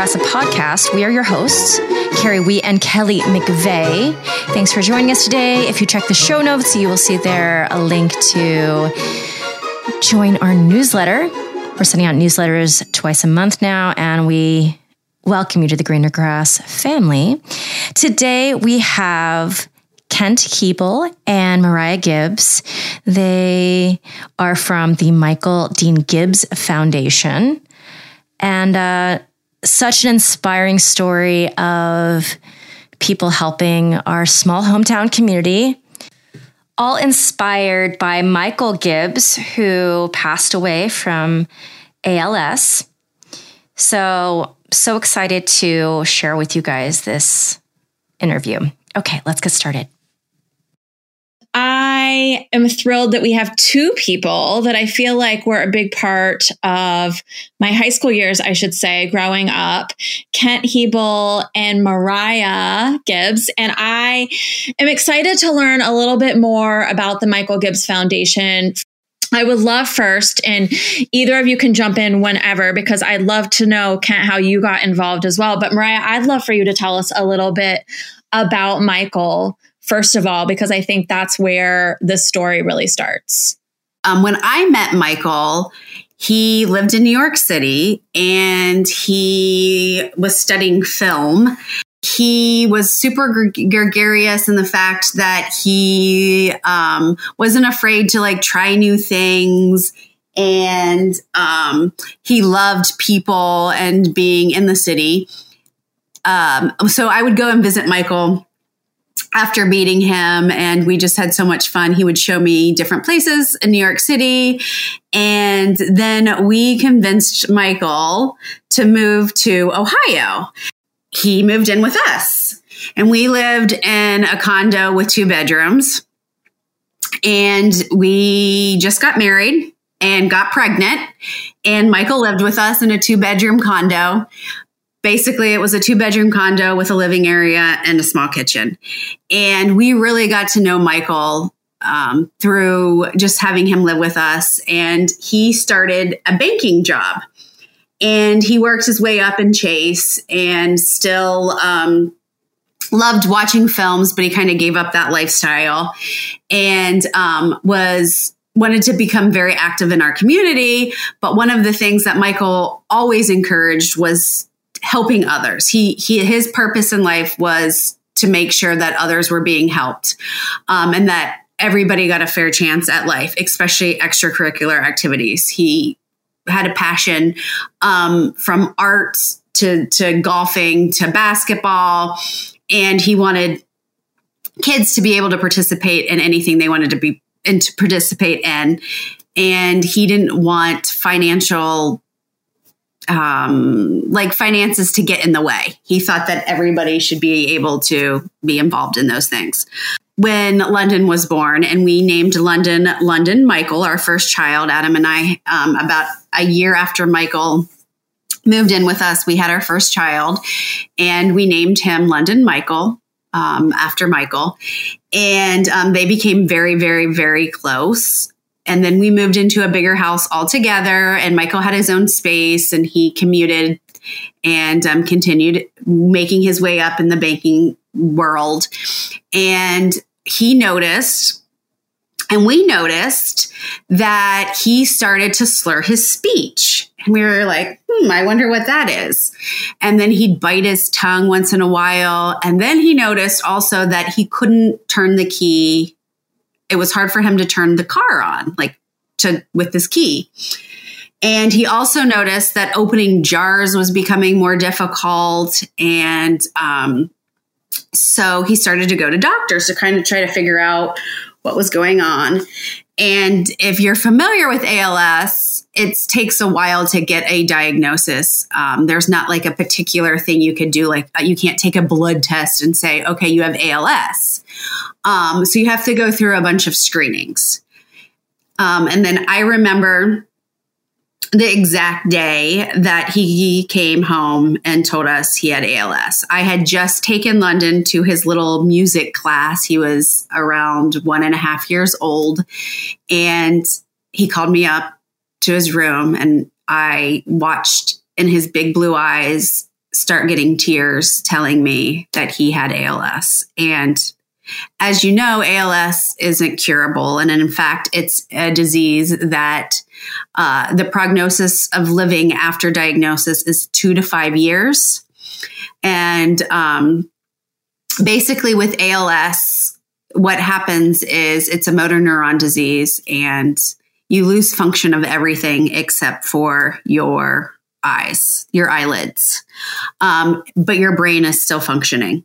Podcast. We are your hosts, Carrie Wheat and Kelly McVeigh. Thanks for joining us today. If you check the show notes, you will see there a link to join our newsletter. We're sending out newsletters twice a month now, and we welcome you to the Greener Grass family. Today we have Kent Keeble and Mariah Gibbs. They are from the Michael Dean Gibbs Foundation. And uh, such an inspiring story of people helping our small hometown community. All inspired by Michael Gibbs, who passed away from ALS. So, so excited to share with you guys this interview. Okay, let's get started. I am thrilled that we have two people that I feel like were a big part of my high school years, I should say, growing up Kent Hebel and Mariah Gibbs. And I am excited to learn a little bit more about the Michael Gibbs Foundation. I would love first, and either of you can jump in whenever because I'd love to know, Kent, how you got involved as well. But Mariah, I'd love for you to tell us a little bit about Michael first of all, because I think that's where the story really starts. Um, when I met Michael, he lived in New York City and he was studying film. He was super gregarious in the fact that he um, wasn't afraid to like try new things and um, he loved people and being in the city. Um, so I would go and visit Michael after meeting him and we just had so much fun. He would show me different places in new york city and then we convinced michael to move to ohio. He moved in with us and we lived in a condo with two bedrooms and we just got married and got pregnant and michael lived with us in a two bedroom condo basically it was a two bedroom condo with a living area and a small kitchen. And we really got to know michael um, through just having him live with us. And he started a banking job. And he worked his way up in chase and still um, loved watching films but he kind of gave up that lifestyle and um, was wanted to become very active in our community. But one of the things that michael always encouraged was helping others. He he his purpose in life was to make sure that others were being helped, um, and that everybody got a fair chance at life, especially extracurricular activities. He had a passion um, from arts to to golfing to basketball, and he wanted kids to be able to participate in anything they wanted to be and to participate in. And he didn't want financial um, like finances to get in the way. He thought that everybody should be able to be involved in those things. When London was born, and we named London London Michael, our first child, Adam and I, um, about a year after Michael moved in with us, we had our first child, and we named him London Michael um, after Michael. And um, they became very, very, very close. And then we moved into a bigger house altogether, and Michael had his own space and he commuted and um, continued making his way up in the banking world. And he noticed, and we noticed that he started to slur his speech. And we were like, hmm, I wonder what that is. And then he'd bite his tongue once in a while. And then he noticed also that he couldn't turn the key it was hard for him to turn the car on, like to with this key. And he also noticed that opening jars was becoming more difficult. And um, so he started to go to doctors to kind of try to figure out what was going on. And if you're familiar with ALS, it takes a while to get a diagnosis. Um, there's not like a particular thing you could do. Like uh, you can't take a blood test and say, okay, you have ALS. Um, so you have to go through a bunch of screenings. Um, and then I remember the exact day that he came home and told us he had ALS. I had just taken London to his little music class. He was around one and a half years old. And he called me up to his room, and I watched in his big blue eyes start getting tears telling me that he had ALS. And as you know, ALS isn't curable. And in fact, it's a disease that uh, the prognosis of living after diagnosis is two to five years. And um, basically, with ALS, what happens is it's a motor neuron disease and you lose function of everything except for your eyes, your eyelids. Um, but your brain is still functioning.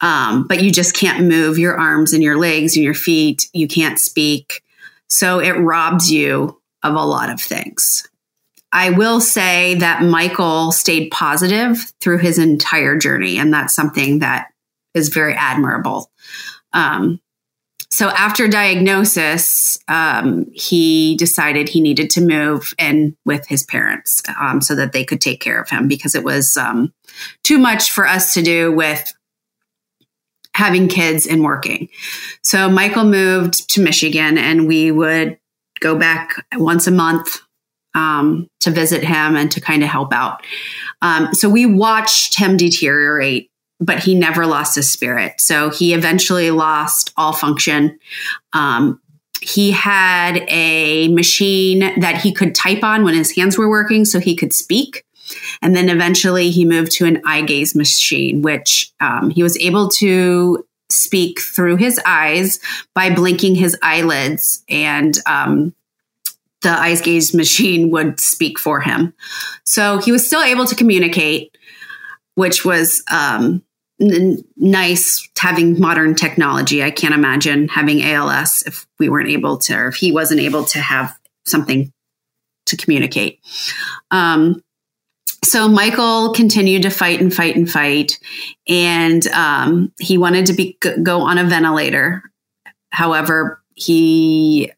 Um, but you just can't move your arms and your legs and your feet. You can't speak. So it robs you of a lot of things. I will say that Michael stayed positive through his entire journey, and that's something that is very admirable. Um, so after diagnosis, um, he decided he needed to move in with his parents um, so that they could take care of him because it was um, too much for us to do with having kids and working. So Michael moved to Michigan, and we would go back once a month um, to visit him and to kind of help out. Um, so we watched him deteriorate but he never lost his spirit. So he eventually lost all function. Um, he had a machine that he could type on when his hands were working so he could speak. And then eventually he moved to an eye gaze machine, which um, he was able to speak through his eyes by blinking his eyelids. And um, the eyes gaze machine would speak for him. So he was still able to communicate, which was um, n- nice having modern technology. I can't imagine having ALS if we weren't able to, or if he wasn't able to have something to communicate. Um, so Michael continued to fight and fight and fight, and um, he wanted to be go on a ventilator. However, he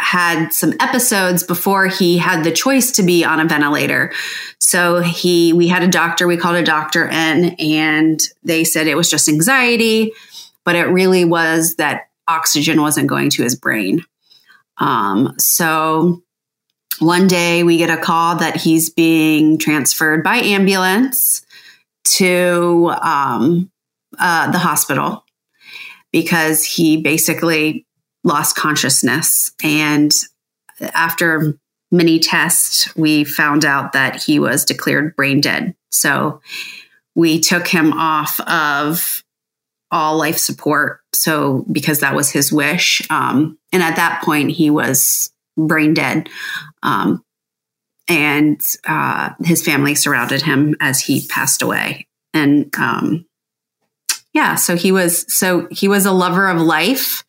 had some episodes before he had the choice to be on a ventilator. So he we had a doctor, we called a doctor in and they said it was just anxiety, but it really was that oxygen wasn't going to his brain. Um, so one day we get a call that he's being transferred by ambulance to um, uh, the hospital because he basically lost consciousness. And after many tests, we found out that he was declared brain dead. So we took him off of all life support. So because that was his wish. Um, and at that point, he was brain dead. Um, and uh, his family surrounded him as he passed away. And um, yeah so he was so he was a lover of life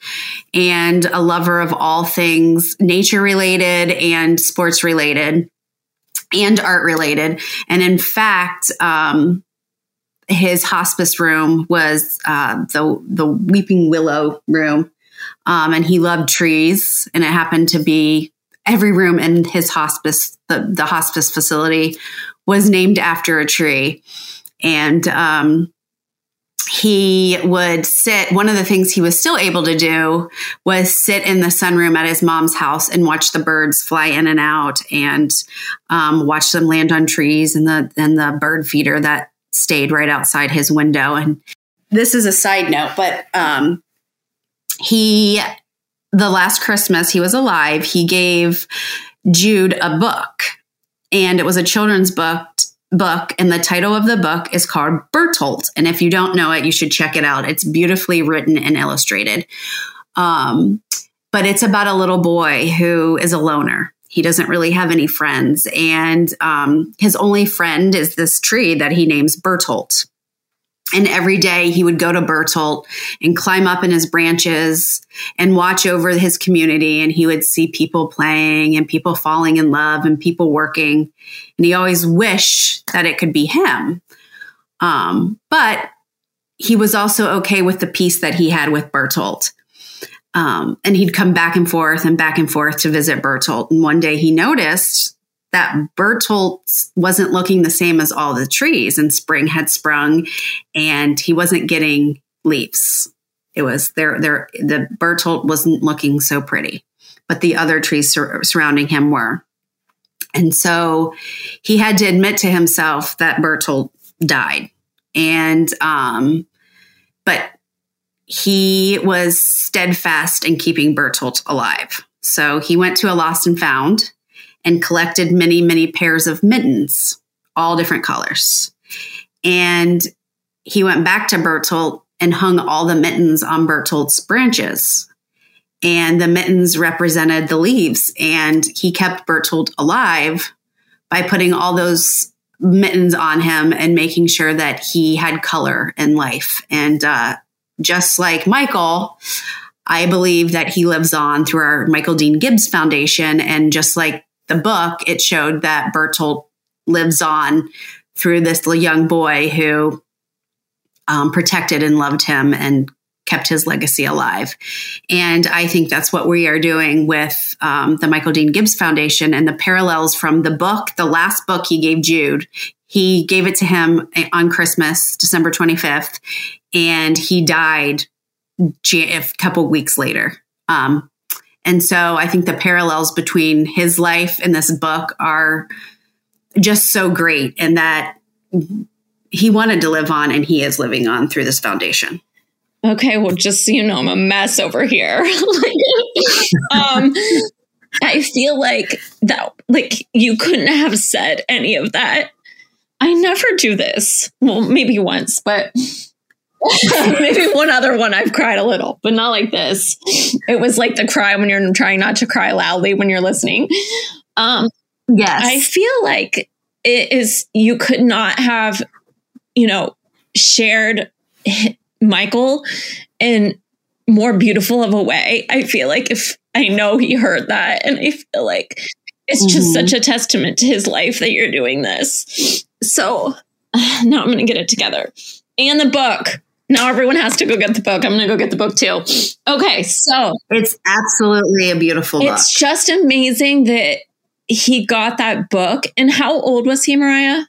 and a lover of all things nature related and sports related and art related and in fact um, his hospice room was uh, the the weeping willow room um, and he loved trees and it happened to be every room in his hospice the, the hospice facility was named after a tree and um, he would sit. One of the things he was still able to do was sit in the sunroom at his mom's house and watch the birds fly in and out, and um, watch them land on trees and the and the bird feeder that stayed right outside his window. And this is a side note, but um, he the last Christmas he was alive, he gave Jude a book, and it was a children's book book, and the title of the book is called Bertolt. And if you don't know it, you should check it out. It's beautifully written and illustrated. Um, but it's about a little boy who is a loner. He doesn't really have any friends, and um, his only friend is this tree that he names Bertolt. And every day he would go to Bertolt and climb up in his branches and watch over his community. And he would see people playing and people falling in love and people working. And he always wished that it could be him. Um, but he was also okay with the peace that he had with Bertolt. Um, and he'd come back and forth and back and forth to visit Bertolt. And one day he noticed that Bertolt wasn't looking the same as all the trees, and spring had sprung, and he wasn't getting leaves. It was there. There, the Bertolt wasn't looking so pretty, but the other trees sur- surrounding him were. And so he had to admit to himself that Bertolt died. And, um, but he was steadfast in keeping Bertolt alive. So he went to a lost and found and collected many, many pairs of mittens, all different colors. And he went back to Bertolt and hung all the mittens on Bertolt's branches. And the mittens represented the leaves. And he kept Bertolt alive by putting all those mittens on him and making sure that he had color in life. And uh, just like Michael, I believe that he lives on through our Michael Dean Gibbs Foundation. And just like the book, it showed that Bertolt lives on through this young boy who um, protected and loved him and kept his legacy alive. And I think that's what we are doing with um, the Michael Dean Gibbs Foundation and the parallels from the book, the last book he gave Jude. He gave it to him on Christmas, December 25th, and he died a couple weeks later. Um, and so I think the parallels between his life and this book are just so great, and that he wanted to live on and he is living on through this foundation. Okay, well, just so you know, I'm a mess over here. um, I feel like that, like you couldn't have said any of that. I never do this. Well, maybe once, but maybe one other one I've cried a little, but not like this. It was like the cry when you're trying not to cry loudly when you're listening. Um, yes, I feel like it is. You could not have you know, shared Michael in more beautiful of a way. I feel like if I know he heard that, and I feel like it's just mm-hmm. such a testament to his life that you're doing this. So now I'm going to get it together. And the book. Now everyone has to go get the book. I'm going to go get the book too. Okay, so it's absolutely a beautiful book. It's just amazing that he got that book. And how old was he, Mariah?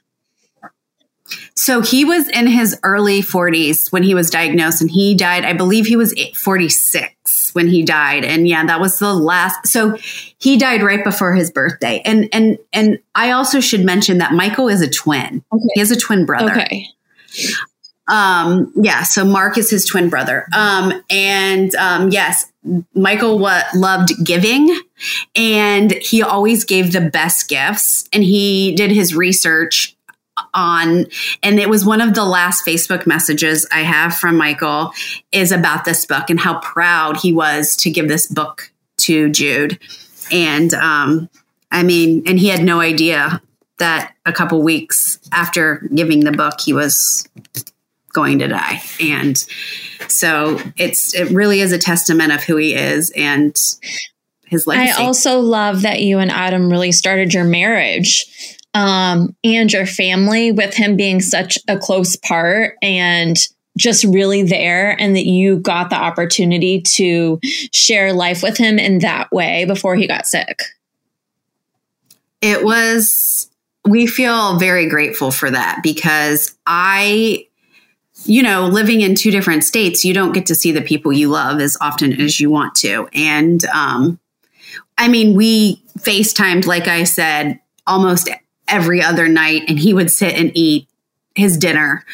So he was in his early 40s when he was diagnosed, and he died. I believe he was 46 when he died, and yeah, that was the last. So he died right before his birthday, and and and I also should mention that Michael is a twin. Okay. He has a twin brother. Okay. Um. Yeah. So Mark is his twin brother. Um. And um. Yes. Michael what loved giving and he always gave the best gifts and he did his research on and it was one of the last facebook messages i have from michael is about this book and how proud he was to give this book to jude and um i mean and he had no idea that a couple weeks after giving the book he was going to die and so it's it really is a testament of who he is and his legacy. I also love that you and Adam really started your marriage um, and your family with him being such a close part and just really there and that you got the opportunity to share life with him in that way before he got sick? It was, we feel very grateful for that because I, you know, living in two different states, you don't get to see the people you love as often as you want to. And, um, I mean, we FaceTimed, like I said, almost every other night and he would sit and eat his dinner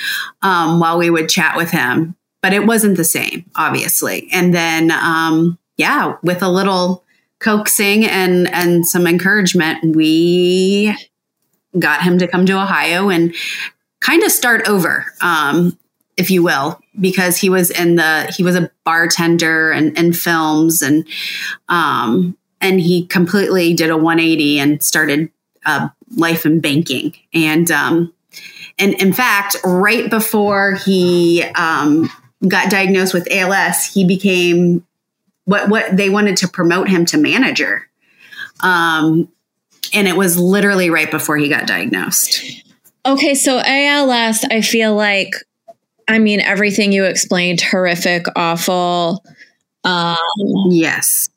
um, while we would chat with him. But it wasn't the same, obviously. And then, um, yeah, with a little coaxing and and some encouragement, we got him to come to Ohio and kind of start over, um, if you will, because he was in the he was a bartender and, and films and um, and he completely did a 180 and started uh, life in banking. And um, and in fact, right before he um, got diagnosed with ALS, he became what what they wanted to promote him to manager. Um, and it was literally right before he got diagnosed. Okay, so ALS, I feel like, I mean, everything you explained, horrific, awful. Um, yes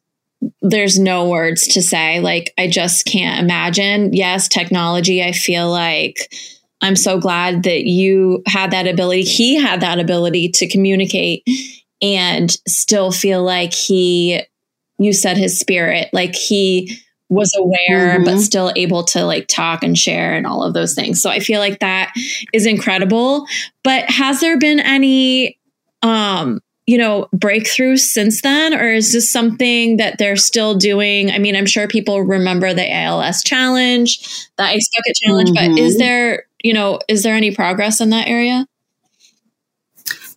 there's no words to say. Like, I just can't imagine. Yes, technology, I feel like I'm so glad that you had that ability. He had that ability to communicate and still feel like he, you said his spirit, like he was aware mm-hmm. but still able to like talk and share and all of those things. So I feel like that is incredible. But has there been any um you know breakthroughs since then or is this something that they're still doing i mean i'm sure people remember the als challenge the ice bucket challenge mm-hmm. but is mm-hmm. there you know is there any progress in that area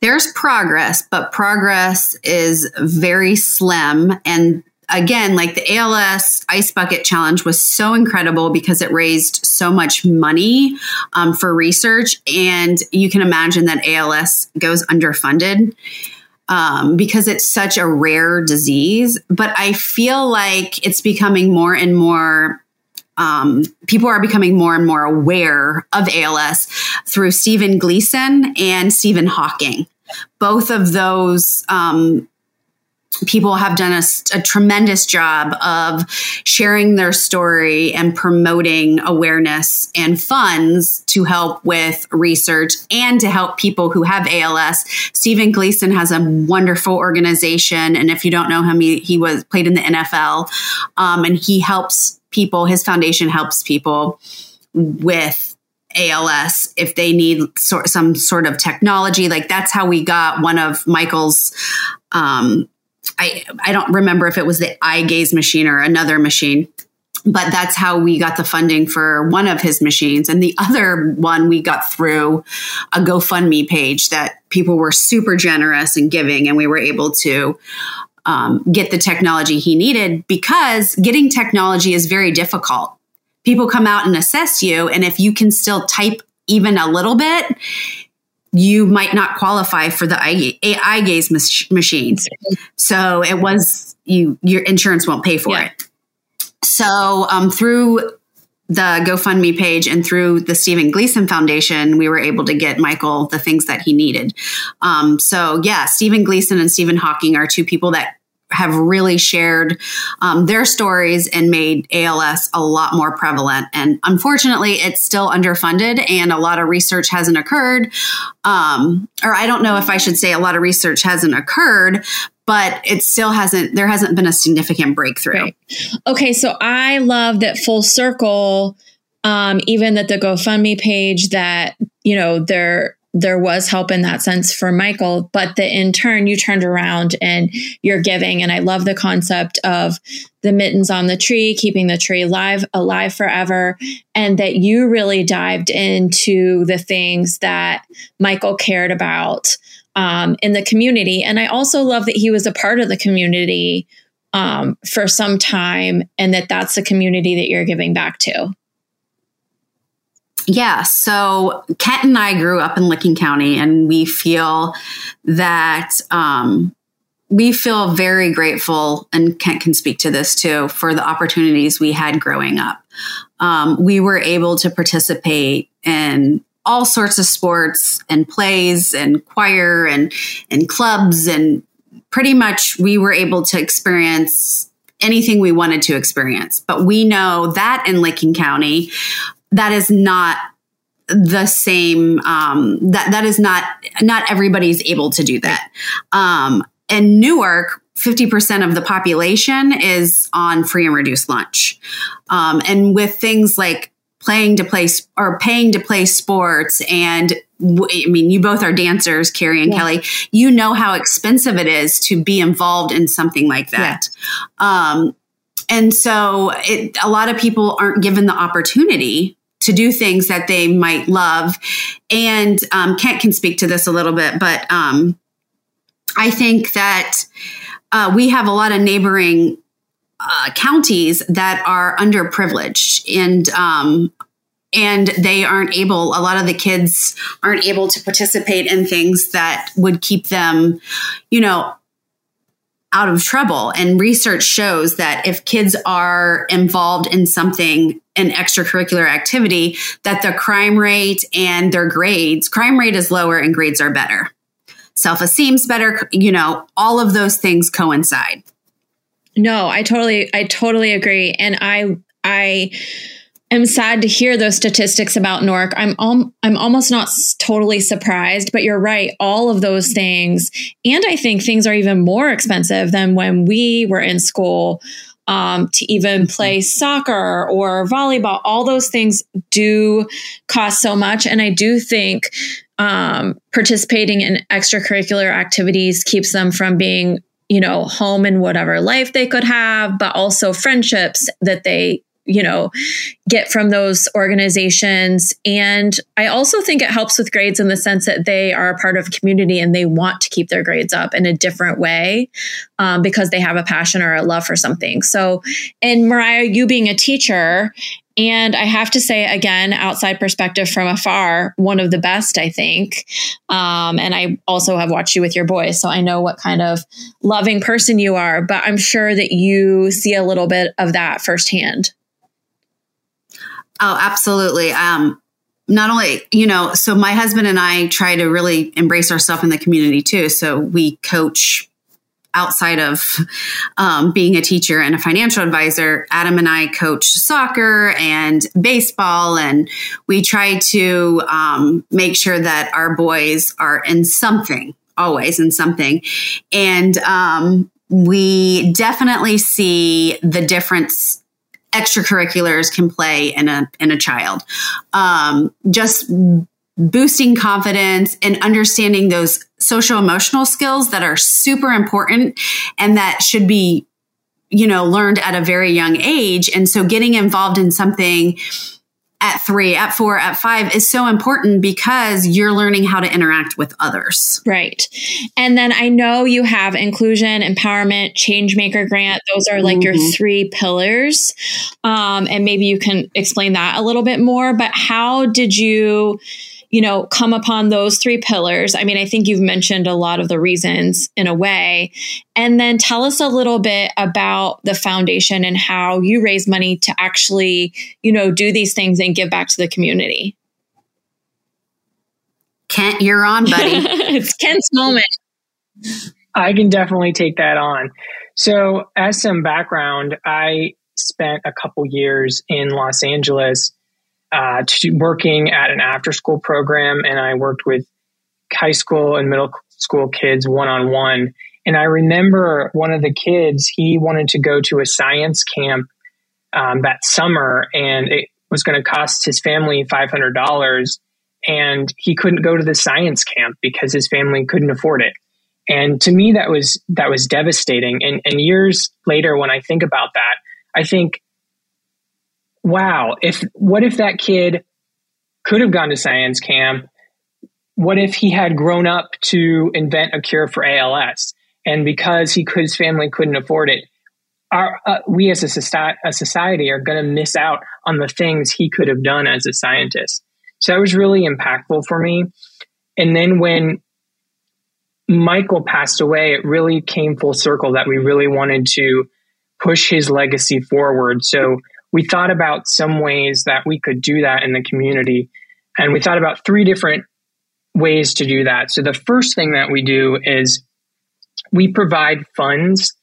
there's progress but progress is very slim and again, like the ALS Ice Bucket Challenge was so incredible because it raised so much money um, for research. And you can imagine that ALS goes underfunded um, because it's such a rare disease. But I feel like it's becoming more and more. Um, people are becoming more and more aware of ALS through Stephen Gleason and Stephen Hawking. Both of those um, people have done a, a, tremendous job of sharing their story and promoting awareness and funds to help with research and to help people who have ALS. Stephen Gleason has a wonderful organization, and if you don't know him, he, he was played in the NFL, um, and he helps people. His foundation helps people with ALS if they need so, some sort of technology. Like that's how we got one of Michael's um, I I don't remember if it was the eye gaze machine or another machine but that's how we got the funding for one of his machines. And the other one we got through a GoFundMe page that people were super generous and giving, and we were able to um, get the technology he needed because getting technology is very difficult. People come out and assess you, and if you can still type even a little bit, you might not qualify for the eye, eye gaze mach- machines. So it was you your insurance won't pay for yeah. it. So um, through the GoFundMe page and through the Stephen Gleason Foundation, we were able to get Michael the things that he needed. Um, so yeah, Stephen Gleason and Stephen Hawking are two people that have really shared um, their stories and made ALS a lot more prevalent. And unfortunately, it's still underfunded and a lot of research hasn't occurred. Um, or I don't know if I should say a lot of research hasn't occurred, but it still hasn't, there hasn't been a significant breakthrough. Right. Okay. So I love that full circle. Um, even that the GoFundMe page that, you know, they're, there was help in that sense for Michael, but that in turn you turned around and you're giving. And I love the concept of the mittens on the tree, keeping the tree alive, alive forever, and that you really dived into the things that Michael cared about um, in the community. And I also love that he was a part of the community um, for some time, and that that's the community that you're giving back to. Yeah. So Kent and I grew up in Licking County, and we feel that um, we feel very grateful, and Kent can speak to this too, for the opportunities we had growing up. Um, we were able to participate in all sorts of sports and plays and choir and and clubs and pretty much we were able to experience anything we wanted to experience. But we know that in Licking County, that is not the same um, that that is not not everybody's able to do that um, in newark 50% of the population is on free and reduced lunch um, and with things like playing to play or paying to play sports and I mean, you both are dancers, Carrie and yeah. Kelly. You know how expensive it is to be involved in something like that. Yeah. Um, and so it, a lot of people aren't given the opportunity to do things that they might love. And um, Kent can speak to this a little bit, but um, I think that uh, we have a lot of neighboring uh, counties that are underprivileged and um, and they aren't able a lot of the kids aren't able to participate in things that would keep them you know out of trouble. And research shows that if kids are involved in something, an extracurricular activity, that the crime rate and their grades, crime rate is lower and grades are better. Self esteem's better, you know, all of those things coincide. No, I totally, I totally agree. And I, I, am sad to hear those statistics about Newark. I'm al- I'm almost not totally surprised, but you're right. All of those things, and I think things are even more expensive than when we were in school. um, to even play soccer or volleyball. All those things do cost so much. And I do think um, participating in extracurricular activities keeps them from being you know home in whatever life they could have but also friendships that they you know get from those organizations and i also think it helps with grades in the sense that they are a part of a community and they want to keep their grades up in a different way um, because they have a passion or a love for something so and mariah you being a teacher and I have to say, again, outside perspective from afar, one of the best, I think. Um, and I also have watched you with your boys, so I know what kind of loving person you are, but I'm sure that you see a little bit of that firsthand. Oh, absolutely. Um, not only, you know, so my husband and I try to really embrace ourselves in the community too. So we coach outside of um, being a teacher and a financial advisor. Adam and I coach soccer and baseball, and we try to um, make sure that our boys are in something, always in something. And um, we definitely see the difference extracurriculars can play in a in a child. Um, just boosting confidence and understanding those social emotional skills that are super important and that should be you know learned at a very young age and so getting involved in something at three, at four, at five is so important because you're learning how to interact with others. Right. And then I know you have inclusion, empowerment, change maker grant. Those are like mm-hmm. your three pillars. Um, and maybe you can explain that a little bit more. But how did you? You know, come upon those three pillars. I mean, I think you've mentioned a lot of the reasons in a way. And then tell us a little bit about the foundation and how you raise money to actually, you know, do these things and give back to the community. Kent, you're on, buddy. it's Kent's moment. I can definitely take that on. So, as some background, I spent a couple years in Los Angeles uh, to working at an after school program, and I worked with high school and middle school kids one on one. And I remember one of the kids, he wanted to go to a science camp um, that summer, and it was going to cost his family $500. And he couldn't go to the science camp because his family couldn't afford it. And to me, that was that was devastating. And, and years later, when I think about that, I think wow, if what if that kid could have gone to science camp? What if he had grown up to invent a cure for ALS? And because he could, his family couldn't afford it, our, uh, we as a a society are going to miss out on the things he could have done as a scientist. So that was really impactful for me. And then when Michael passed away, it really came full circle that we really wanted to push his legacy forward. So we thought about some ways that we could do that in the community. And we thought about three different ways to do that. So the first thing that we do is we provide funds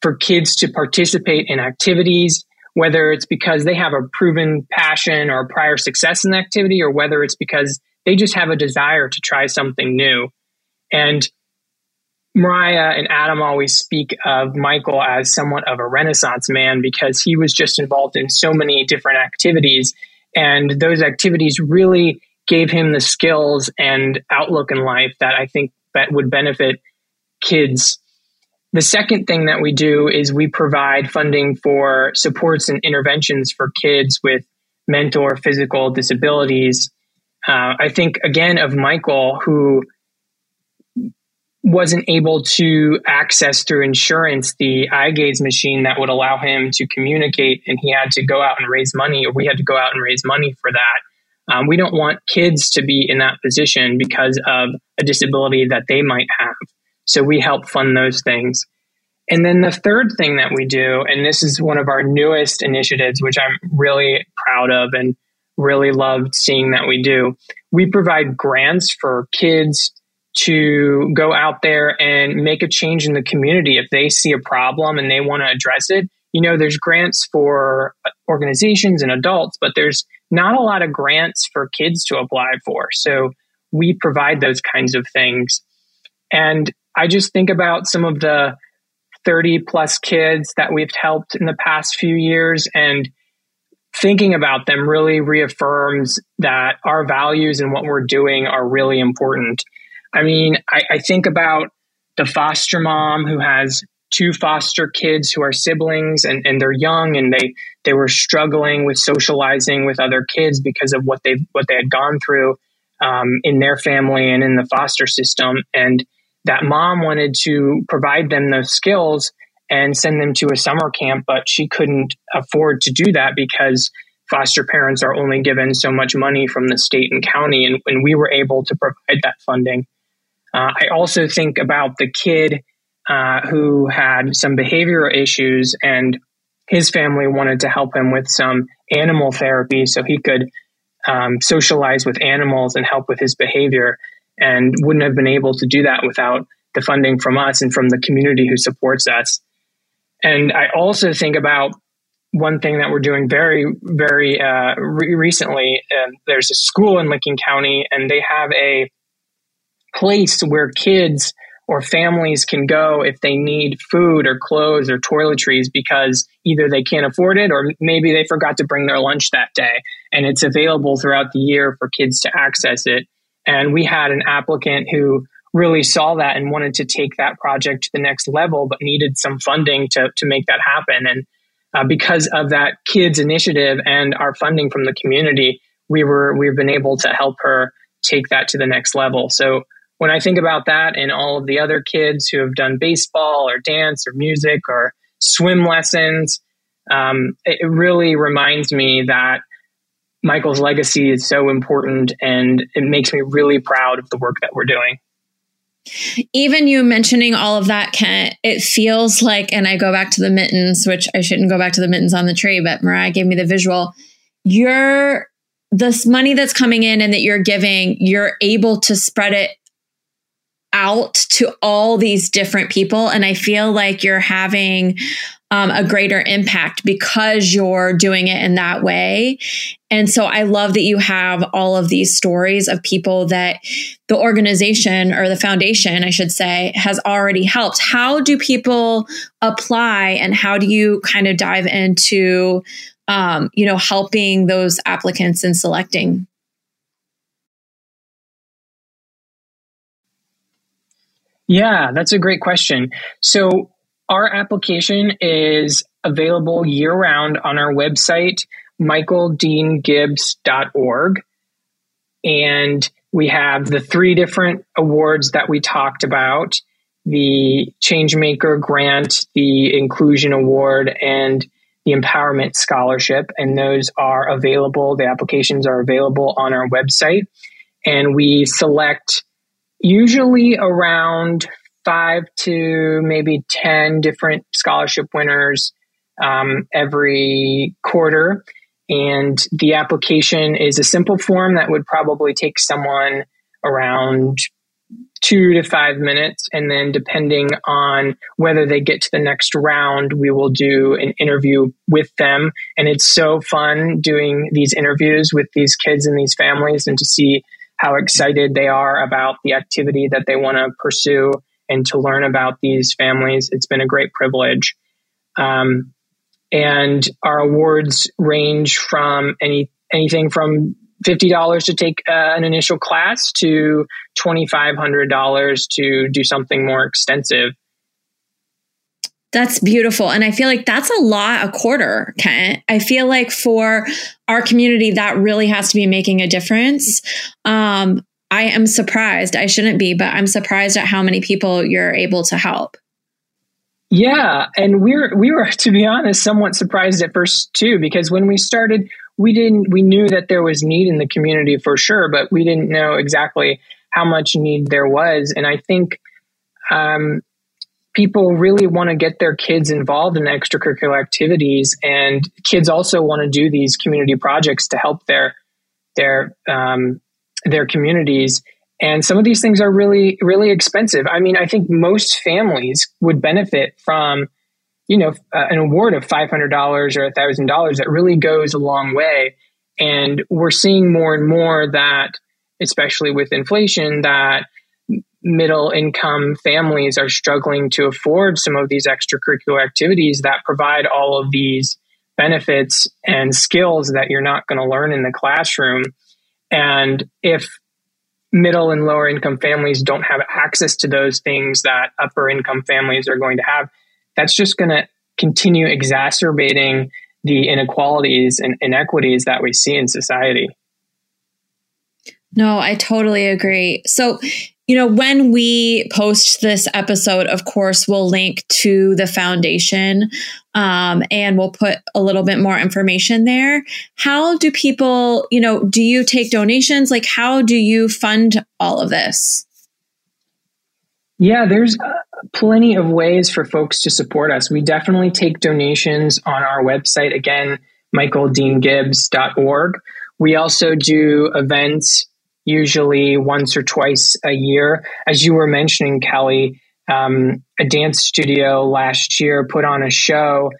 for kids to participate in activities, whether it's because they have a proven passion or prior success in the activity, or whether it's because they just have a desire to try something new. And Mariah and Adam always speak of Michael as somewhat of a renaissance man because he was just involved in so many different activities. And those activities really gave him the skills and outlook in life that I think that would benefit kids. The second thing that we do is we provide funding for supports and interventions for kids with mental or physical disabilities. Uh, I think again of Michael, who wasn't able to access through insurance the eye gaze machine that would allow him to communicate and he had to go out and raise money or we had to go out and raise money for that. Um, we don't want kids to be in that position because of a disability that they might have. So we help fund those things. And then the third thing that we do and this is one of our newest initiatives which i'm really proud of and really loved seeing that we do we provide grants for kids to go out there and make a change in the community if they see a problem and they want to address it. You know, there's grants for uh, organizations and adults, but there's not a lot of grants for kids to apply for. So we provide those kinds of things. And I just think about some of the 30 plus kids that we've helped in the past few years. And thinking about them really reaffirms that our values and what we're doing are really important. I mean, I, I think about the foster mom who has two foster kids who are siblings and, and they're young and they they were struggling with socializing with other kids because of what they what they had gone through um, in their family and in the foster system. And that mom wanted to provide them those skills and send them to a summer camp but she couldn't afford to do that because foster parents are only given so much money from the state and county and, and we were able to provide that funding uh, i also think about the kid uh, who had some behavioral issues, and his family wanted to help him with some animal therapy so he could um, socialize with animals and help with his behavior, and wouldn't have been able to do that without the funding from us and from the community who supports us. And I also think about one thing that we're doing very, very uh, re- recently. Uh, there's a school in Licking County, and they have a place where kids or families can go if they need food or clothes or toiletries because either they can't afford it or maybe they forgot to bring their lunch that day and it's available throughout the year for kids to access it. And we had an applicant who really saw that and wanted to take that project to the next level, but needed some funding to, to make that happen. And uh, because of that kids initiative and our funding from the community, we were, we've been able to help her take that to the next level. So when I think about that and all of the other kids who have done baseball or dance or music or swim lessons, um, it really reminds me that Michael's legacy is so important and it makes me really proud of the work that we're doing. Even you mentioning all of that, Kent, it feels like, and I go back to the mittens, which I shouldn't go back to the mittens on the tree, but Mariah gave me the visual. You're this money that's coming in and that you're giving, you're able to spread it out to all these different people. And I feel like you're having um, a greater impact because you're doing it in that way. And so I love that you have all of these stories of people that the organization or the foundation, I should say, has already helped. How do people apply and how do you kind of dive into, um, you know, helping those applicants and selecting Yeah, that's a great question. So, our application is available year round on our website, michaeldeangibbs.org. And we have the three different awards that we talked about the Changemaker Grant, the Inclusion Award, and the Empowerment Scholarship. And those are available, the applications are available on our website. And we select usually around five to maybe 10 different scholarship winners um, every quarter. And the application is a simple form that would probably take someone around two to five minutes. And then, depending on whether they get to the next round, we will do an interview with them. And it's so fun doing these interviews with these kids and these families and to see how excited they are about the activity that they want to pursue and to learn about these families. It's been a great privilege. Um, and our awards range from any anything from fifty dollars to take uh, an initial class to twenty five hundred dollars to do something more extensive. That's beautiful. And I feel like that's a lot a quarter, Kent. I feel like for our community, that really has to be making a difference. Um, I am surprised. I shouldn't be, but I'm surprised at how many people you're able to help. Yeah, and we're we were to be honest somewhat surprised at first too because when we started we didn't we knew that there was need in the community for sure, but we didn't know exactly how much need there was and I think um, people really want to get their kids involved in extracurricular activities and kids also want to do these community projects to help their their um, their communities. And some of these things are really really expensive. I mean i think most families would benefit from you know uh, an award of $500 or $1000 that really goes a long way. And we're seeing more and more that especially with inflation that middle income families are struggling to afford some of these extracurricular activities that provide all of these benefits and skills that you're not going to learn in the classroom. And if middle and lower income families don't have access to those things that upper income families are going to have, that's just going to continue exacerbating the inequalities and inequities that we see in society. No, I totally agree. So, you know, when we post this episode, of course, we'll link to the foundation um, and we'll put a little bit more information there. How do people, you know, do you take donations? Like, how do you fund all of this? Yeah, there's uh, plenty of ways for folks to support us. We definitely take donations on our website, again, michaeldeangibbs.org. We also do events usually once or twice a year. As you were mentioning, Kelly, um, a dance studio last year put on a show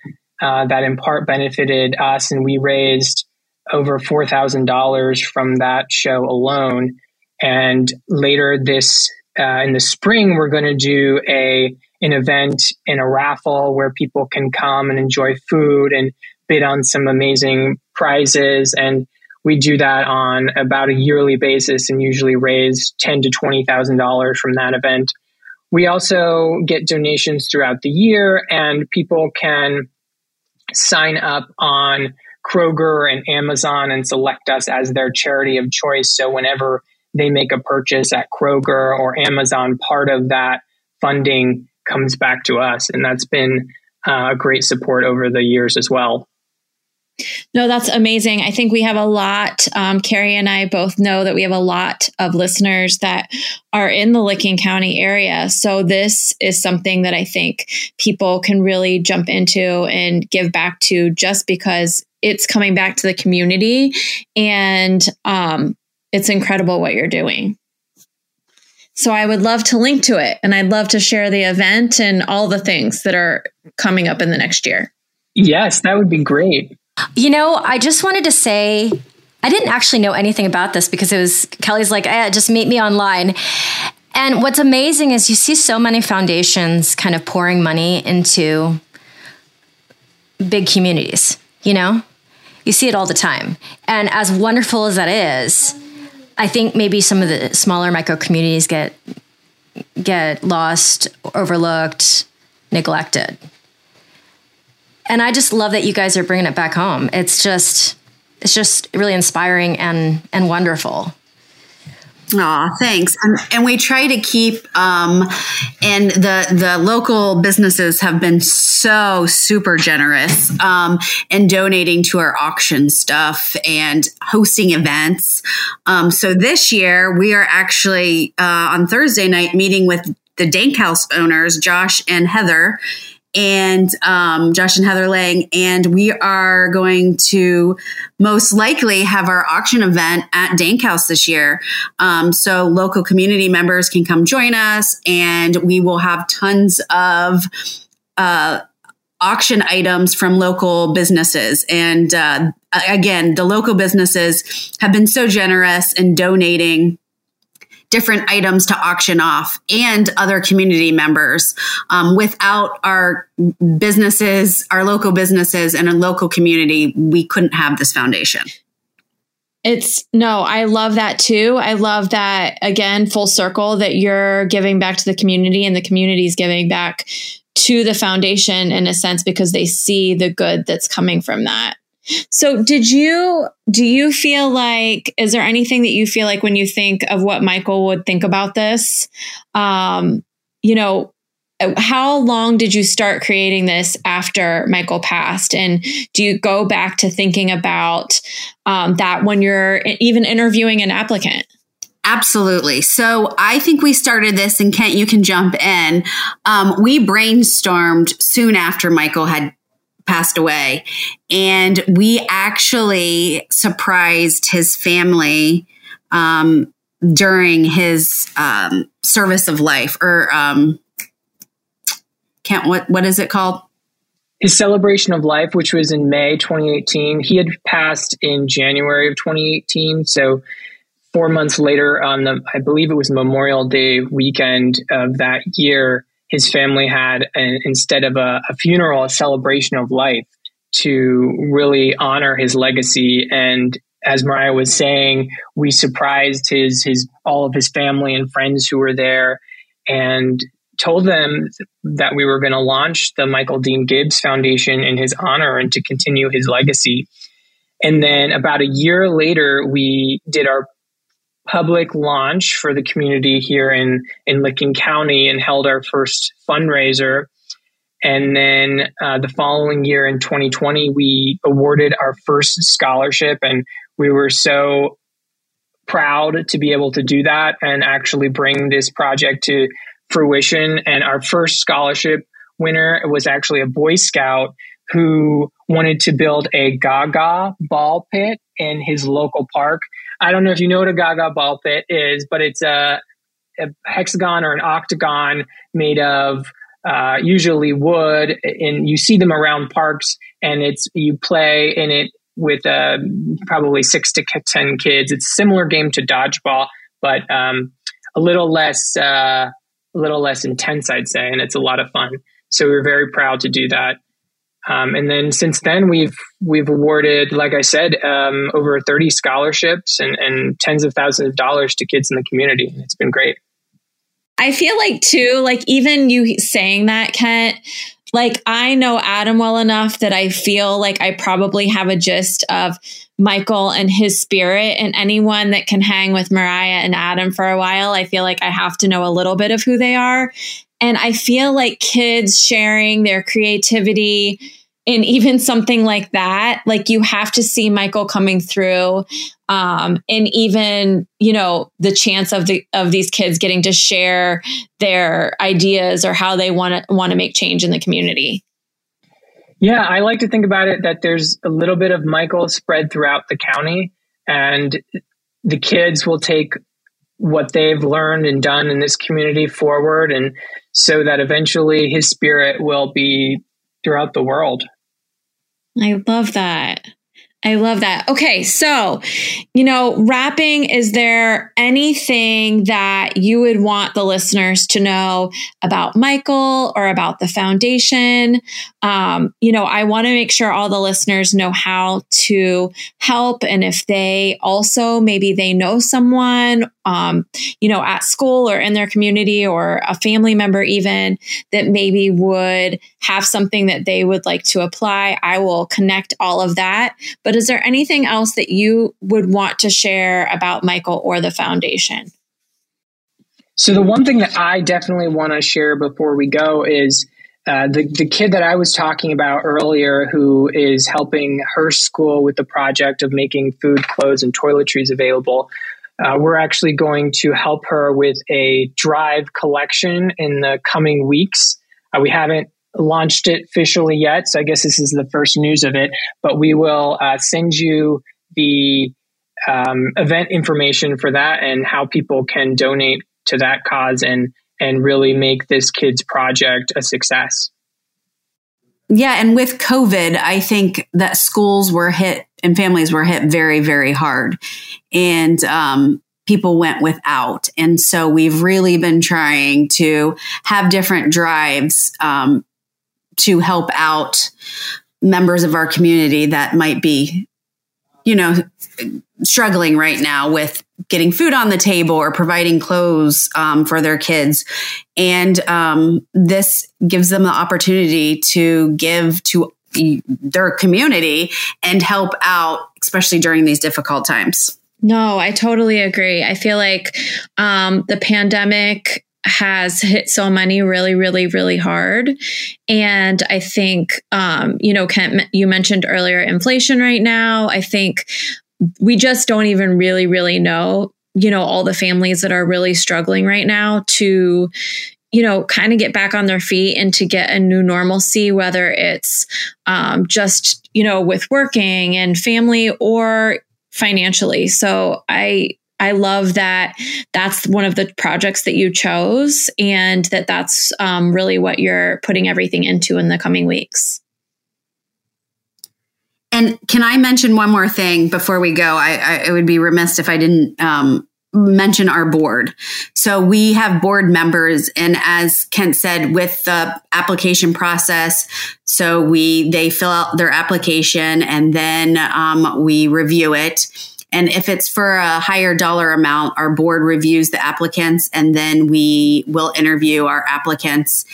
uh, that in part benefited us, and we raised over $4,000 from that show alone. And later this uh, in the spring, we're going to do a an event in a raffle where people can come and enjoy food and bid on some amazing prizes. And we do that on about a yearly basis and usually raise ten to twenty thousand dollars from that event. We also get donations throughout the year, and people can sign up on Kroger and Amazon and select us as their charity of choice. So whenever they make a purchase at Kroger or Amazon, part of that funding comes back to us. And that's been uh, a great support over the years as well. No, that's amazing. I think we have a lot. Um, Carrie and I both know that we have a lot of listeners that are in the Licking County area. So this is something that I think people can really jump into and give back to just because it's coming back to the community and um, it's incredible what you're doing. So I would love to link to it and I'd love to share the event and all the things that are coming up in the next year. Yes, that would be great. You know, I just wanted to say I didn't actually know anything about this because it was Kelly's like, eh, just meet me online. And what's amazing is you see so many foundations kind of pouring money into big communities, you know? You see it all the time. And as wonderful as that is, I think maybe some of the smaller micro communities get get lost, overlooked, neglected and I just love that you guys are bringing it back home. It's just it's just really inspiring and and wonderful. Aw, thanks. And, and, we try to keep, um, and the the local businesses have been so super generous um, in donating to our auction stuff and hosting events. Um, so this year we are actually uh, on Thursday night meeting with the Dank House owners, Josh and Heather, and um, Josh and Heather Lang, and we are going to most likely have our auction event at Dank House this year. Um, so local community members can come join us, and we will have tons of uh, auction items from local businesses. And uh, again, the local businesses have been so generous in donating different items to auction off and other community members. Um, without our businesses, our local businesses, and a local community, we couldn't have this foundation. It's no, I love that too. I love that again, full circle that you're giving back to the community and the community is giving back to the foundation in a sense because they see the good that's coming from that. So, did you, do you feel like, is there anything that you feel like when you think of what Michael would think about this? Um, you know, how long did you start creating this after Michael passed? And do you go back to thinking about um, that when you're even interviewing an applicant? Absolutely. So I think we started this, and Kent, you can jump in. Um, we brainstormed soon after Michael had passed away. And we actually surprised his family um, during his um, service of life, or um, can't what what is it called? His celebration of life, which was in May 2018. He had passed in January of 2018. So four months later, on the I believe it was Memorial Day weekend of that year, his family had instead of a, a funeral, a celebration of life to really honor his legacy and as Mariah was saying, we surprised his his all of his family and friends who were there, and told them that we were going to launch the Michael Dean Gibbs Foundation in his honor and to continue his legacy. And then about a year later, we did our public launch for the community here in in Licking County and held our first fundraiser. And then uh, the following year in 2020, we awarded our first scholarship, and we were so proud to be able to do that and actually bring this project to fruition. And our first scholarship winner was actually a Boy Scout who wanted to build a Gaga ball pit in his local park. I don't know if you know what a Gaga ball pit is, but it's a, a hexagon or an octagon made of uh, usually wood, and you see them around parks. And it's you play in it with uh, probably six to ten kids. It's a similar game to dodgeball, but um, a little less uh, a little less intense, I'd say, and it's a lot of fun. So we are very proud to do that. Um, and then since then, we've we've awarded, like I said, um, over 30 scholarships and, and tens of thousands of dollars to kids in the community. It's been great. I feel like too, like even you saying that, Kent, like I know Adam well enough that I feel like I probably have a gist of Michael and his spirit and anyone that can hang with Mariah and Adam for a while. I feel like I have to know a little bit of who they are. And I feel like kids sharing their creativity and even something like that, like you have to see Michael coming through. Um, and even, you know, the chance of the of these kids getting to share their ideas or how they want to want to make change in the community. Yeah, I like to think about it that there's a little bit of Michael spread throughout the county, and the kids will take what they've learned and done in this community forward, and so that eventually his spirit will be throughout the world. I love that. I love that. Okay, so, you know, wrapping, is there anything that you would want the listeners to know about Michael or about the foundation? Um, you know, I want to make sure all the listeners know how to help. And if they also, maybe they know someone, um, you know, at school or in their community or a family member even that maybe would have something that they would like to apply, I will connect all of that. But is there anything else that you would want to share about Michael or the foundation? So, the one thing that I definitely want to share before we go is uh, the, the kid that I was talking about earlier, who is helping her school with the project of making food, clothes, and toiletries available. Uh, we're actually going to help her with a drive collection in the coming weeks. Uh, we haven't launched it officially yet. So I guess this is the first news of it, but we will uh, send you the um, event information for that and how people can donate to that cause and and really make this kid's project a success. Yeah, and with COVID, I think that schools were hit and families were hit very, very hard, and um, people went without. And so we've really been trying to have different drives um, to help out members of our community that might be, you know, struggling right now with getting food on the table or providing clothes um, for their kids. And um, this gives them the opportunity to give to their community and help out, especially during these difficult times. No, I totally agree. I feel like um, the pandemic has hit so many really, really, really hard. And I think, um, you know, Kent, you mentioned earlier inflation right now. I think we just don't even really, really know, you know, all the families that are really struggling right now to, you know, kind of get back on their feet and to get a new normalcy, whether it's um, just, you know, with working and family or financially. So I, I love that that's one of the projects that you chose and that that's um, really what you're putting everything into in the coming weeks. And can I mention one more thing before we go? I, I it would be remiss if I didn't um, mention our board. So we have board members and as Kent said with the application process, so we they fill out their application and then um, we review it. And if it's for a higher dollar amount, our board reviews the applicants and then we will interview our applicants.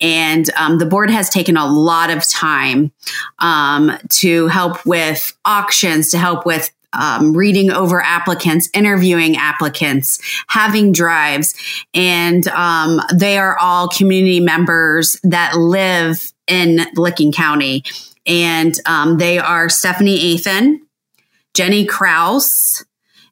And um, the board has taken a lot of time um, to help with auctions, to help with um, reading over applicants, interviewing applicants, having drives, and um, they are all community members that live in Licking County. And um, they are Stephanie Athan, Jenny Kraus,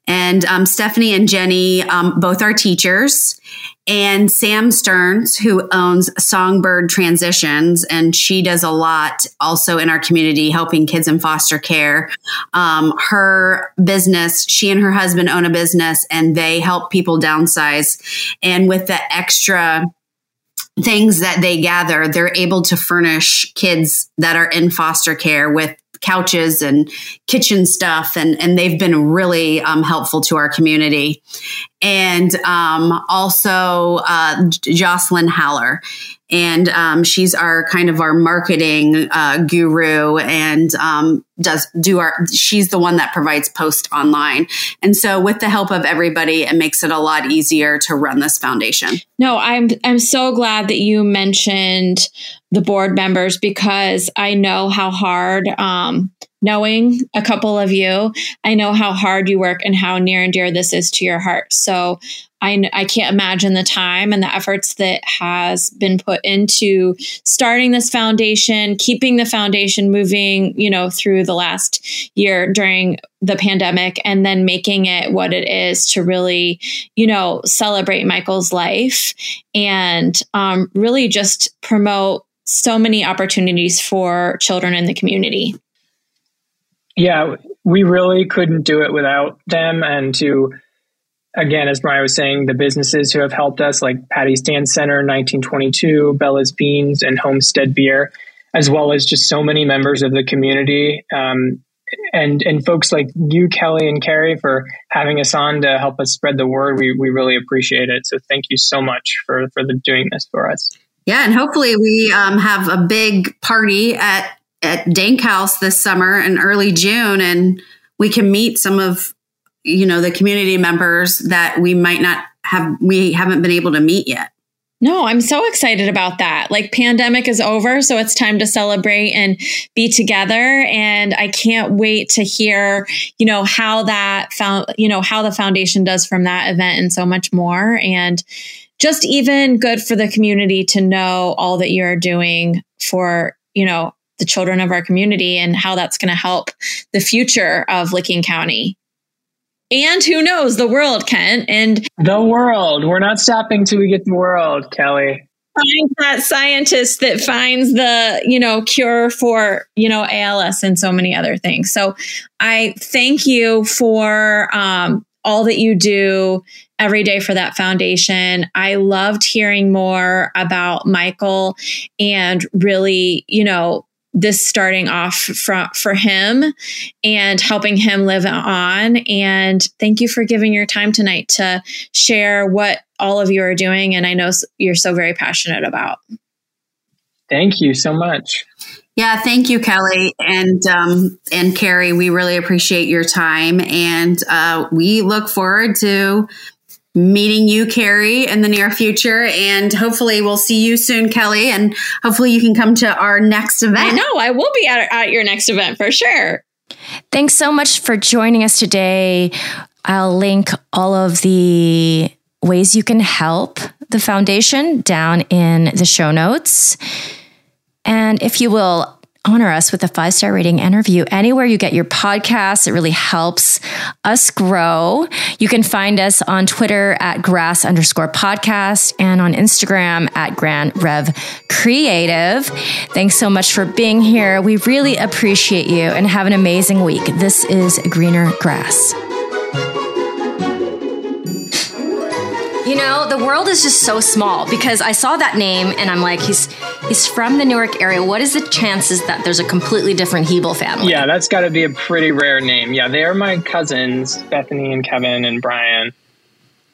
and um, Stephanie and Jenny um, both are teachers. And Sam Stearns, who owns Songbird Transitions, and she does a lot also in our community helping kids in foster care. Um, her business, she and her husband own a business and they help people downsize. And with the extra things that they gather, they're able to furnish kids that are in foster care with couches and kitchen stuff and and they've been really um, helpful to our community. And um, also uh, jocelyn haller. And um, she's our kind of our marketing uh, guru and um, does do our she's the one that provides post online. And so with the help of everybody it makes it a lot easier to run this foundation. No i'm i'm so glad that you mentioned the board members because i know how hard um, knowing a couple of you i know how hard you work and how near and dear this is to your heart. So I, I can't imagine the time and the efforts that has been put into starting this foundation, keeping the foundation moving, you know, through the last year during the pandemic, and then making it what it is to really, you know, celebrate Michael's life and um, really just promote so many opportunities for children in the community. Yeah, we really couldn't do it without them and to again, as Mariah was saying, the businesses who have helped us, like Patty's Dance Center, 1922, Bella's Beans, and Homestead Beer, as well as just so many members of the community. Um, and and folks like you, Kelly and Carrie, for having us on to help us spread the word. We we really appreciate it. So thank you so much for for the, doing this for us. Yeah, and hopefully we um, have a big party at at Dank House this summer in early June, and we can meet some of you know the community members that we might not have we haven't been able to meet yet no, I'm so excited about that. Like pandemic is over, so it's time to celebrate and be together and I can't wait to hear, you know, how that found, you know, how the foundation does from that event and so much more and just even good for the community to know all that you're doing for, you know, the children of our community and how that's going to help the future of Licking County and who knows the world, Kent. And the world. We're not stopping till we get the world, Kelly. Find that scientist that finds the, you know, cure for, you know, ALS and so many other things. So I thank you for um, all that you do every day for that foundation. I loved hearing more about Michael and really, you know, this starting off for, for him and helping him live on. And thank you for giving your time tonight to share what all of you are doing. And I know you're so very passionate about. Thank you so much. Yeah, thank you, Kelly and um, and Carrie. We really appreciate your time, and uh, we look forward to meeting you, Carrie, in the near future. And hopefully we'll see you soon, Kelly. And hopefully you can come to our next event. I know, I will be at, at your next event for sure. Thanks so much for joining us today. I'll link all of the ways you can help the foundation down in the show notes. And if you will, honor us with a five star rating and review anywhere you get your podcasts. It really helps us grow. You can find us on Twitter at grass underscore podcast and on Instagram at Grand Rev Creative. Thanks so much for being here. We really appreciate you and have an amazing week. This is Greener Grass. You know, the world is just so small because I saw that name and I'm like, he's he's from the Newark area. What is the chances that there's a completely different Hebel family? Yeah, that's got to be a pretty rare name. Yeah, they are my cousins, Bethany and Kevin and Brian,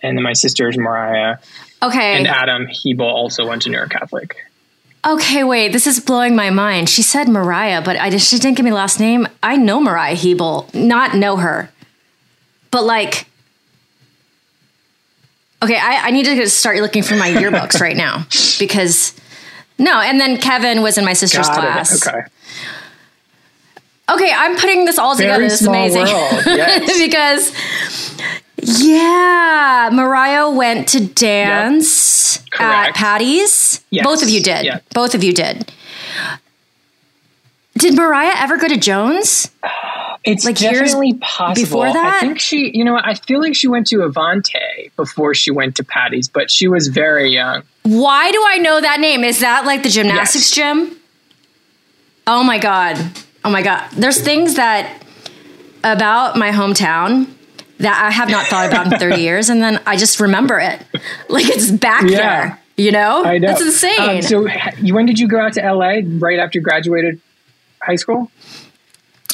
and then my sister's Mariah Okay. and Adam Hebel also went to Newark Catholic. Okay, wait, this is blowing my mind. She said Mariah, but I just she didn't give me last name. I know Mariah Hebel, not know her. But like Okay, I, I need to start looking for my yearbooks right now because no, and then Kevin was in my sister's Got it. class. Okay. Okay, I'm putting this all together. Very This is amazing. yes. because yeah, Mariah went to dance at Patty's. Yes. Both of you did. Yeah. Both of you did. Did Mariah ever go to Jones? It's Like definitely possible. before that? I think she, you know, I feel like she went to Avante before she went to Patty's, but she was very young. Why do I know that name? Is that like the gymnastics Yes. gym? Oh my god. Oh my god. There's things that about my hometown that I have not thought about in 30 years and then I just remember it. Like it's back Yeah. there. You know? I know. That's insane. Um, so, when did you go out to LA? Right after you graduated high school?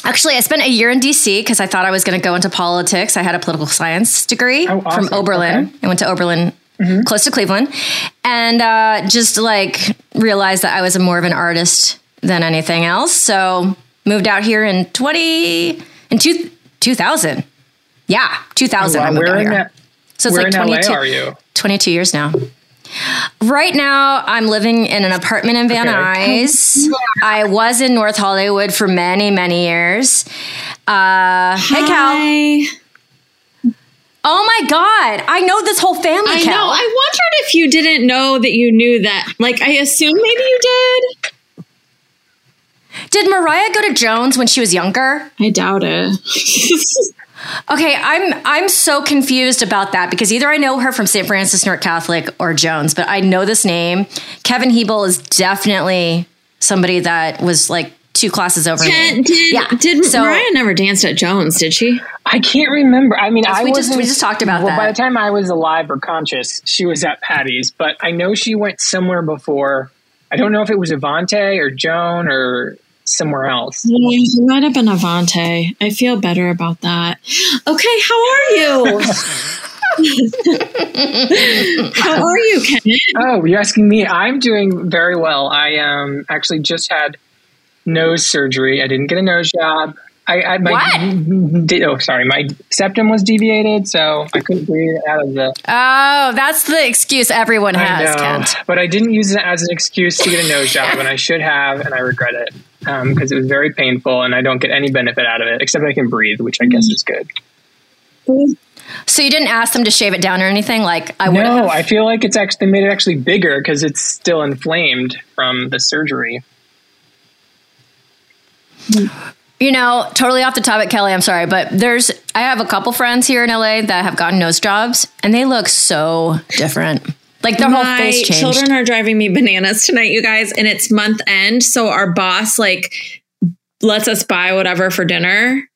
Actually, I spent a year in DC because I thought I was going to go into politics. I had a political science degree Oh, awesome. from Oberlin. Okay. I went to Oberlin, close to Cleveland, and uh, just like realized that I was more of an artist than anything else. So moved out here in twenty in two, 2000. Yeah, two thousand. I Wow, moved where out here. that, so it's like 22, are you? 22 years now. Right now, I'm living in an apartment in Van Okay. Nuys. I was in North Hollywood for many, many years. Uh, hey, Cal. Oh my God. I know this whole family, I Cal. know. I wondered if you didn't know that you knew that. Like, I assume maybe you did. Did Mariah go to Jones when she was younger? I doubt it. Okay, I'm I'm so confused about that because either I know her from St. Francis North Catholic or Jones, but I know this name. Kevin Hebel is definitely somebody that was like two classes over did me. did, Yeah. did So- Mariah never danced at Jones? Did she? I can't remember. I mean, I we just- wasn't- we just talked about well, By the time I was alive or conscious, she was at Patty's, but I know she went somewhere before. I don't know if it was Avante or Joan or somewhere else. Yeah, it might have been Avante. I feel better about that. Okay, how are you? how are you, Kent? Oh, you're asking me. I'm doing very well. I um actually just had nose surgery. I didn't get a nose job. I, I my What? Di- oh, sorry, my septum was deviated, so I couldn't breathe out of the. Oh, that's the excuse everyone I has, know, Kent. but I didn't use it as an excuse to get a nose job, and I should have, and I regret it Um, because it was very painful, and I don't get any benefit out of it except I can breathe, which I guess mm. is good. So you didn't ask them to shave it down or anything? Like I would No. I feel like it's actually they made it actually bigger because it's still inflamed from the surgery. You know, totally off the topic, Kelly. I'm sorry, but there's I have a couple friends here in LA that have gotten nose jobs, and they look so different. Like their whole My face changed. children are driving me bananas tonight, you guys, and it's month end. So our boss like lets us buy whatever for dinner,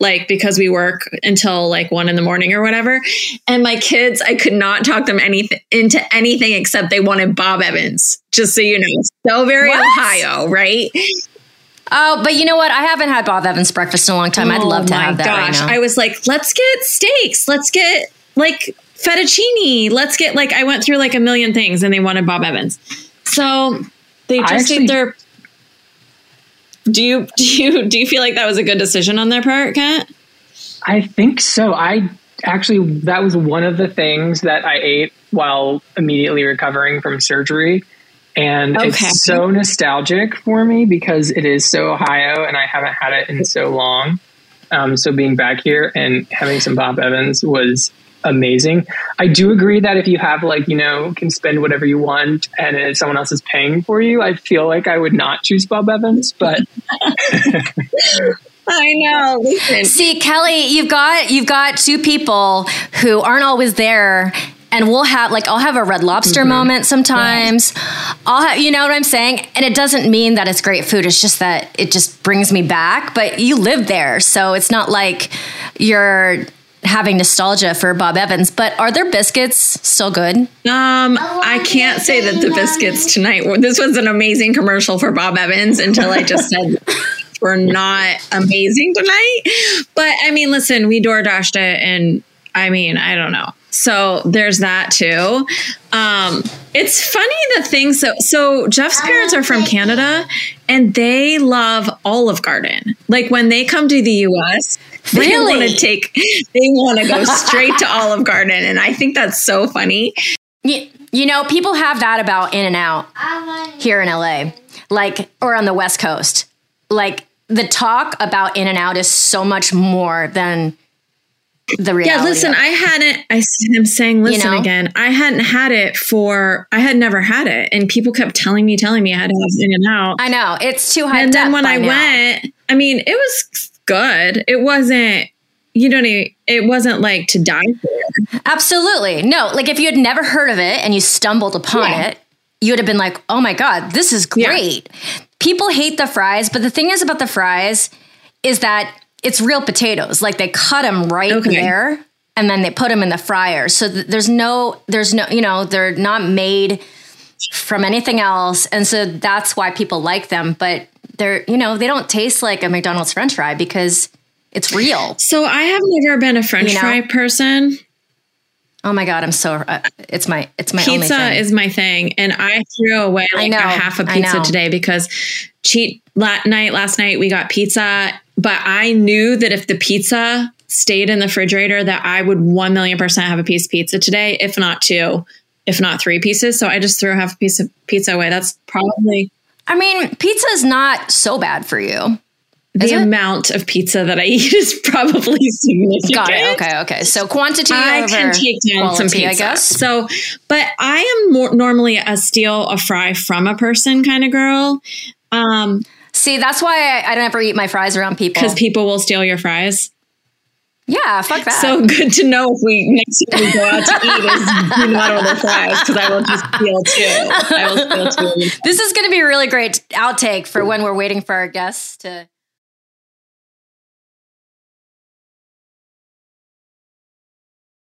like because we work until like one in the morning or whatever. And my kids, I could not talk them anything into anything except they wanted Bob Evans. Just so you know, so very What? Ohio, right? oh, but you know what? I haven't had Bob Evans breakfast in a long time. I'd Oh love to have that right now. I was like, let's get steaks. Let's get like fettuccine. Let's get like I went through like a million things and they wanted Bob Evans. So they just actually- ate their do you do you do you feel like that was a good decision on their part, Kent? I think so. I actually that was one of the things that I ate while immediately recovering from surgery. And Okay. it's so nostalgic for me because it is so Ohio and I haven't had it in so long. Um, so being back here and having some Bob Evans was amazing. I do agree that if you have like, you know, can spend whatever you want and if someone else is paying for you, I feel like I would not choose Bob Evans, but I know. Listen. See, Kelly, you've got you've got two people who aren't always there. And we'll have like I'll have a red lobster Mm-hmm. moment sometimes. I'll have you know what I'm saying? And it doesn't mean that it's great food. It's just that it just brings me back. But you live there, so it's not like you're having nostalgia for Bob Evans, but are their biscuits still good? Um, I can't say that the biscuits tonight. This was an amazing commercial for Bob Evans until I just said we're not amazing tonight. But I mean, listen, we door dashed it, and I mean, I don't know. So there's that too. Um, it's funny the things that so Jeff's parents are from Canada and they love Olive Garden. Like when they come to the US, they Really? want to take they want to go straight to Olive Garden and I think that's so funny. You, you know, people have that about In and Out here in LA, like, or on the West Coast. Like, the talk about In and Out is so much more than the reality. Yeah, listen. I hadn't I am saying listen know? again. I hadn't had it for I had never had it and people kept telling me telling me I had to have In and Out. I know it's too high. and then when I went, I mean, it was good. It wasn't, you don't even, it wasn't like to die for. absolutely no. Like, if you had never heard of it and you stumbled upon Yeah. it, you would have been like, "Oh my god, this is Yeah. great." People hate the fries, but the thing is about the fries is that it's real potatoes. Like they cut them right Okay. there and then they put them in the fryer. So th- there's no, there's no, you know, they're not made from anything else. And so that's why people like them. But they're, you know, they don't taste like a McDonald's french fry because it's real. So I have never been a French You know? fry person. Oh my God, I'm so, uh, it's my, it's my only Pizza is my thing. And I threw away like know, a half a pizza today because cheat la- night, last night we got pizza, but I knew that if the pizza stayed in the refrigerator that I would 1 million percent have a piece of pizza today, if not two, if not three pieces. So I just threw half a piece of pizza away. That's probably I mean, pizza is not so bad for you. the it? amount of pizza that I eat is probably significant. Got it. Okay. Okay. So quantity I can take down some quality, pizza. I guess. So, but I am more normally a steal a fry from a person kind of girl. Um, See, that's why I, I don't ever eat my fries around people. because people will steal your fries. Yeah, fuck that. So good to know if we next time we go out to eat is do not order fries because I will just feel too. I will steal two. this is going to be a really great outtake for when we're waiting for our guests to